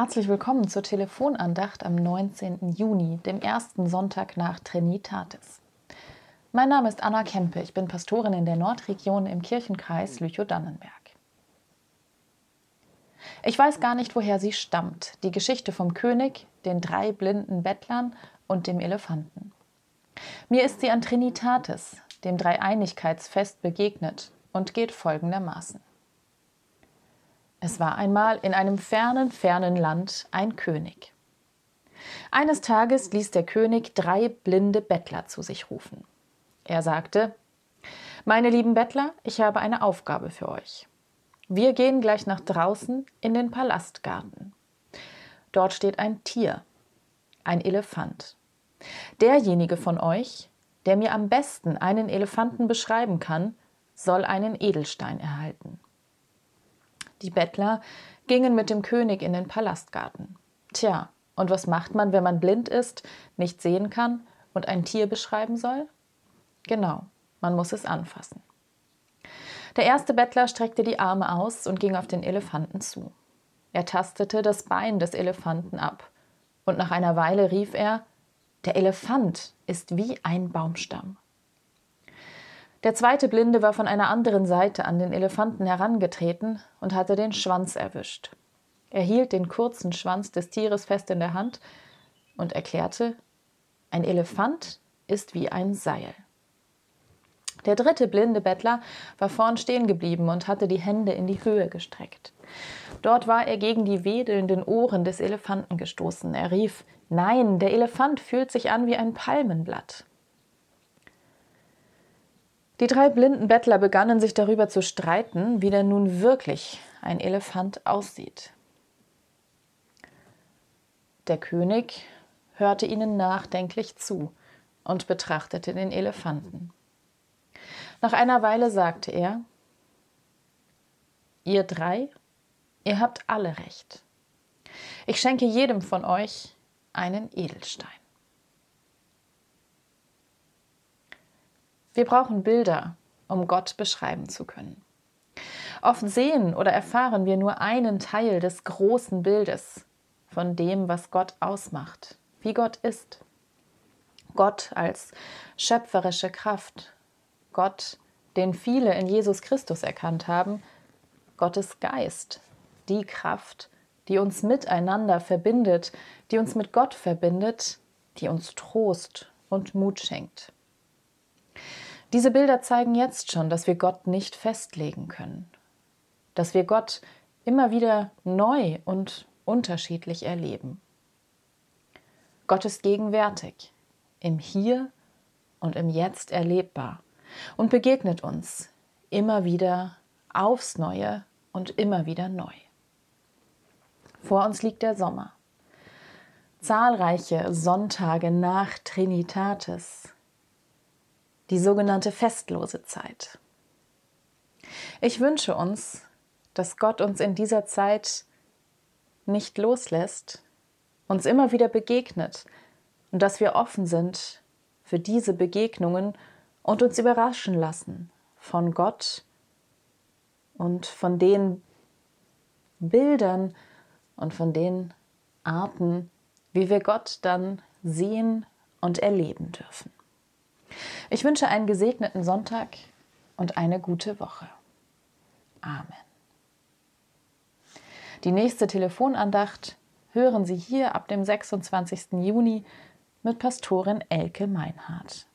Herzlich willkommen zur Telefonandacht am 19. Juni, dem ersten Sonntag nach Trinitatis. Mein Name ist Anna Kempe, ich bin Pastorin in der Nordregion im Kirchenkreis Lüchow-Dannenberg. Ich weiß gar nicht, woher sie stammt, die Geschichte vom König, den drei blinden Bettlern und dem Elefanten. Mir ist sie an Trinitatis, dem Dreieinigkeitsfest, begegnet und geht folgendermaßen. Es war einmal in einem fernen, fernen Land ein König. Eines Tages ließ der König drei blinde Bettler zu sich rufen. Er sagte, Meine lieben Bettler, ich habe eine Aufgabe für euch. Wir gehen gleich nach draußen in den Palastgarten. Dort steht ein Tier, ein Elefant. Derjenige von euch, der mir am besten einen Elefanten beschreiben kann, soll einen Edelstein erhalten. Die Bettler gingen mit dem König in den Palastgarten. Tja, und was macht man, wenn man blind ist, nicht sehen kann und ein Tier beschreiben soll? Genau, man muss es anfassen. Der erste Bettler streckte die Arme aus und ging auf den Elefanten zu. Er tastete das Bein des Elefanten ab, und nach einer Weile rief er Der Elefant ist wie ein Baumstamm. Der zweite Blinde war von einer anderen Seite an den Elefanten herangetreten und hatte den Schwanz erwischt. Er hielt den kurzen Schwanz des Tieres fest in der Hand und erklärte, ein Elefant ist wie ein Seil. Der dritte blinde Bettler war vorn stehen geblieben und hatte die Hände in die Höhe gestreckt. Dort war er gegen die wedelnden Ohren des Elefanten gestoßen. Er rief Nein, der Elefant fühlt sich an wie ein Palmenblatt. Die drei blinden Bettler begannen sich darüber zu streiten, wie denn nun wirklich ein Elefant aussieht. Der König hörte ihnen nachdenklich zu und betrachtete den Elefanten. Nach einer Weile sagte er Ihr drei, ihr habt alle recht. Ich schenke jedem von euch einen Edelstein. Wir brauchen Bilder, um Gott beschreiben zu können. Oft sehen oder erfahren wir nur einen Teil des großen Bildes von dem, was Gott ausmacht, wie Gott ist. Gott als schöpferische Kraft, Gott, den viele in Jesus Christus erkannt haben, Gottes Geist, die Kraft, die uns miteinander verbindet, die uns mit Gott verbindet, die uns Trost und Mut schenkt. Diese Bilder zeigen jetzt schon, dass wir Gott nicht festlegen können, dass wir Gott immer wieder neu und unterschiedlich erleben. Gott ist gegenwärtig, im Hier und im Jetzt erlebbar und begegnet uns immer wieder aufs Neue und immer wieder neu. Vor uns liegt der Sommer. Zahlreiche Sonntage nach Trinitatis die sogenannte festlose Zeit. Ich wünsche uns, dass Gott uns in dieser Zeit nicht loslässt, uns immer wieder begegnet und dass wir offen sind für diese Begegnungen und uns überraschen lassen von Gott und von den Bildern und von den Arten, wie wir Gott dann sehen und erleben dürfen. Ich wünsche einen gesegneten Sonntag und eine gute Woche. Amen. Die nächste Telefonandacht hören Sie hier ab dem 26. Juni mit Pastorin Elke Meinhardt.